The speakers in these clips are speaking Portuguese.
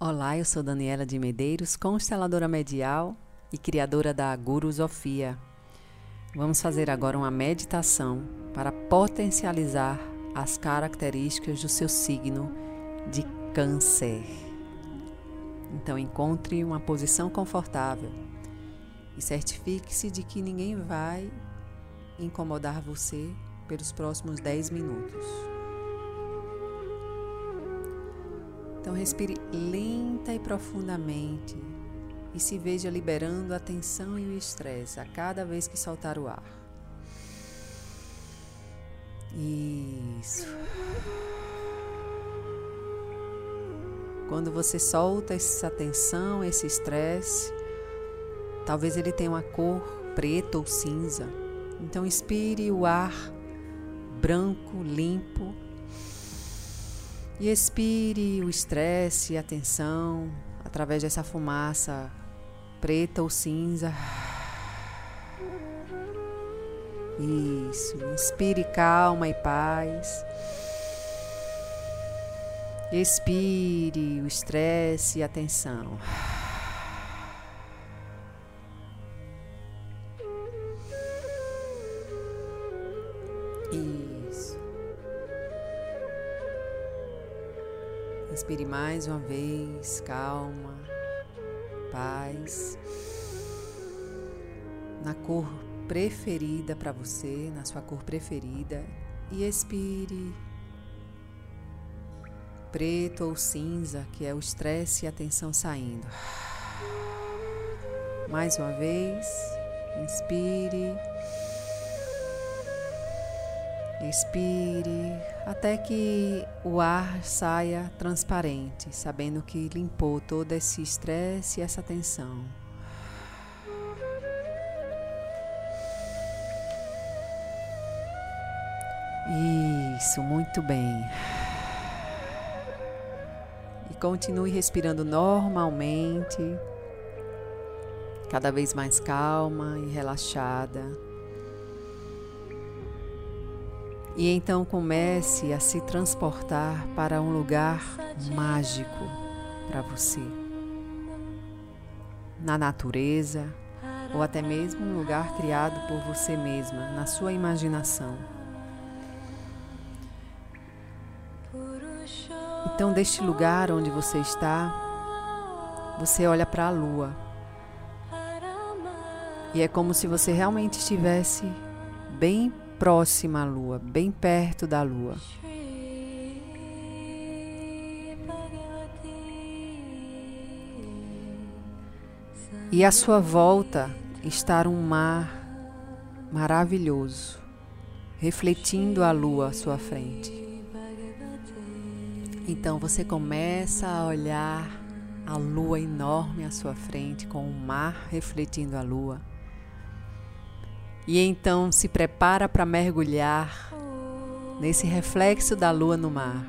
Olá, eu sou Daniela de Medeiros, consteladora medial e criadora da Guru Sofia. Vamos fazer agora uma meditação para potencializar as características do seu signo de Câncer. Então, encontre uma posição confortável e certifique-se de que ninguém vai incomodar você pelos próximos 10 minutos. Então respire lenta e profundamente e se veja liberando a tensão e o estresse a cada vez que soltar o ar. Isso. Quando você solta essa tensão, esse estresse, talvez ele tenha uma cor preta ou cinza. Então inspire o ar branco, limpo e expire o estresse e a tensão através dessa fumaça preta ou cinza. Isso, inspire calma e paz. Expire o estresse e a tensão. Inspire mais uma vez, calma, paz. Na cor preferida para você, na sua cor preferida. E expire preto ou cinza, que é o estresse e a tensão saindo. Mais uma vez, inspire. Expire até que o ar saia transparente, sabendo que limpou todo esse estresse e essa tensão. Isso, muito bem. E continue respirando normalmente, cada vez mais calma e relaxada. E então comece a se transportar para um lugar mágico para você. Na natureza, ou até mesmo um lugar criado por você mesma, na sua imaginação. Então, deste lugar onde você está, você olha para a lua. E é como se você realmente estivesse bem próxima à lua, bem perto da lua. E à sua volta está um mar maravilhoso, refletindo a lua à sua frente. Então você começa a olhar a lua enorme à sua frente, com o mar refletindo a lua e então se prepara para mergulhar nesse reflexo da lua no mar.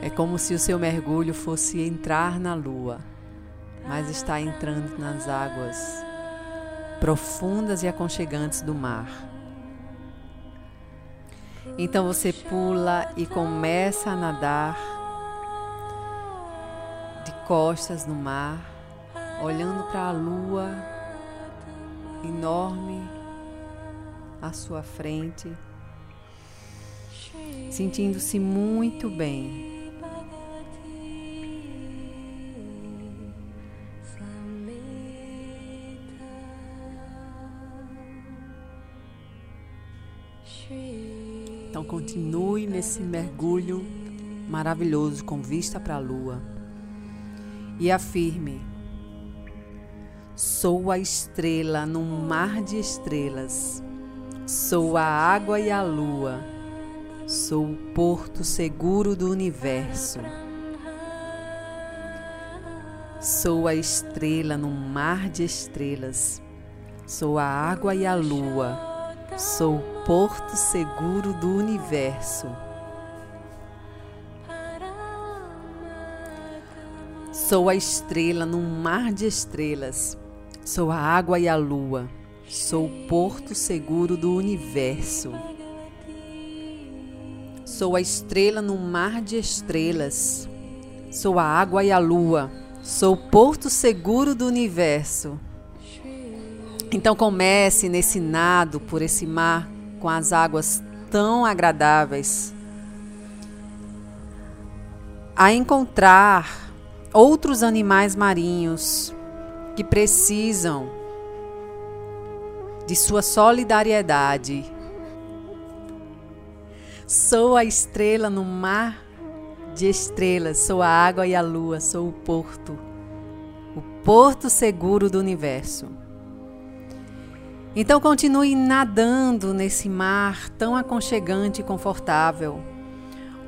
É como se o seu mergulho fosse entrar na lua, mas está entrando nas águas profundas e aconchegantes do mar. Então você pula e começa a nadar de costas no mar, olhando para a lua enorme à sua frente, sentindo-se muito bem. Então continue nesse mergulho maravilhoso com vista para a lua e afirme Sou a estrela num mar de estrelas. Sou a água e a lua. Sou o porto seguro do universo. Sou a estrela num mar de estrelas. Sou a água e a lua. Sou o porto seguro do universo. Sou a estrela num mar de estrelas. Sou a água e a lua, sou o porto seguro do universo. Sou a estrela no mar de estrelas, Sou a água e a lua. Sou o porto seguro do universo. Então comece nesse nado por esse mar com as águas tão agradáveis a encontrar outros animais marinhos que precisam de sua solidariedade. Sou a estrela no mar de estrelas, sou a água e a lua, sou o porto, o porto seguro do universo. Então continue nadando nesse mar tão aconchegante e confortável,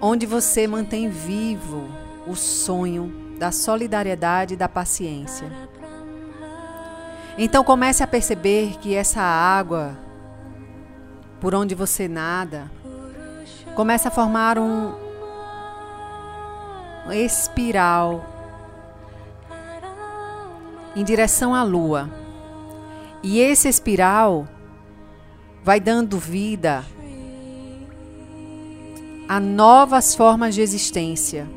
onde você mantém vivo o sonho da solidariedade e da paciência. Então comece a perceber que essa água por onde você nada começa a formar um espiral em direção à lua. E esse espiral vai dando vida a novas formas de existência,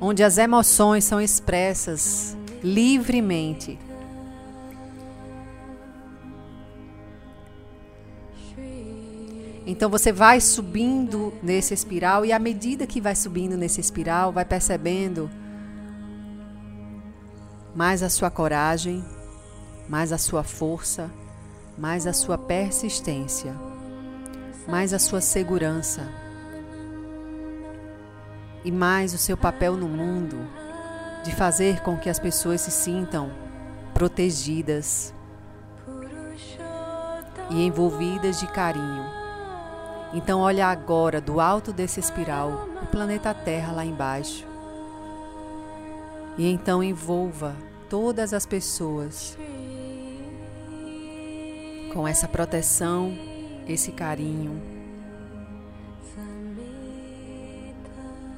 onde as emoções são expressas livremente. Então você vai subindo nesse espiral e à medida que vai subindo nesse espiral, vai percebendo mais a sua coragem, mais a sua força, mais a sua persistência, mais a sua segurança e mais o seu papel no mundo de fazer com que as pessoas se sintam protegidas e envolvidas de carinho. Então olha agora do alto desse espiral o planeta Terra lá embaixo. E então envolva todas as pessoas com essa proteção, esse carinho,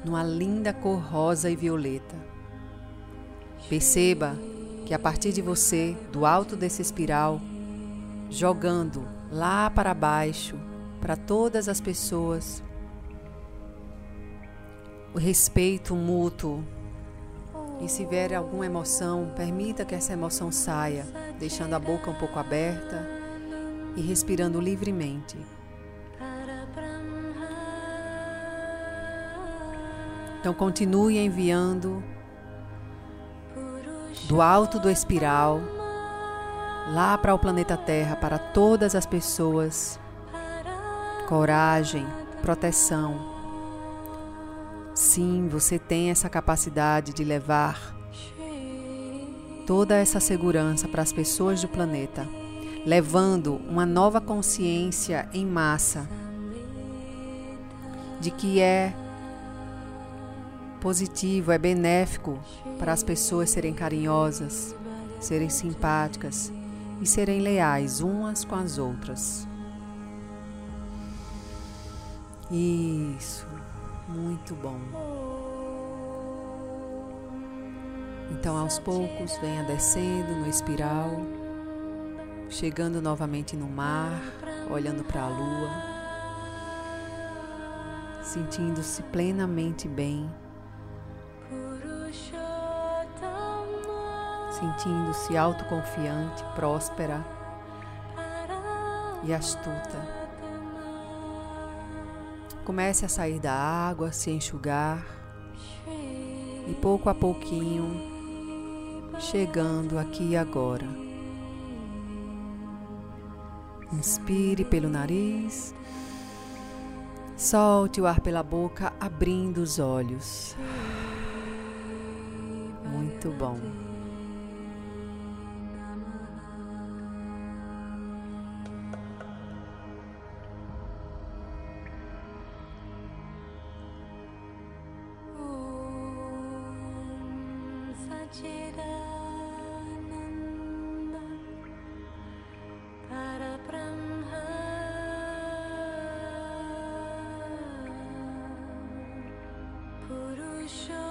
numa linda cor rosa e violeta. Perceba que a partir de você, do alto desse espiral, jogando lá para baixo, para todas as pessoas. O respeito mútuo. E se vier alguma emoção, permita que essa emoção saia, deixando a boca um pouco aberta e respirando livremente. Então continue enviando do alto do espiral lá para o planeta Terra para todas as pessoas coragem, proteção. Sim, você tem essa capacidade de levar toda essa segurança para as pessoas do planeta, levando uma nova consciência em massa de que é positivo, é benéfico para as pessoas serem carinhosas, serem simpáticas e serem leais umas com as outras. Isso, muito bom. Então, aos poucos, venha descendo no espiral, chegando novamente no mar, olhando para a lua, sentindo-se plenamente bem, sentindo-se autoconfiante, próspera e astuta. Comece a sair da água, se enxugar e pouco a pouquinho chegando aqui agora. Inspire pelo nariz, solte o ar pela boca, abrindo os olhos. Muito bom. Brahma पुरुष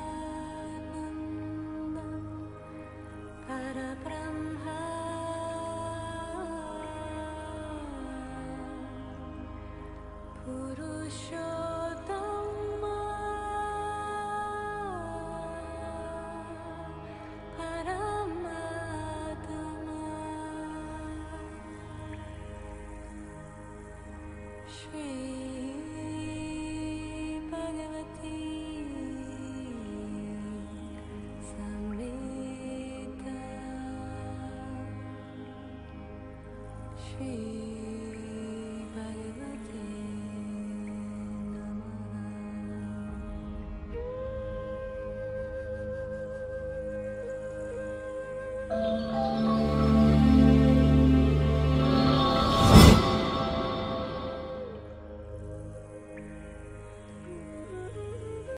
tree.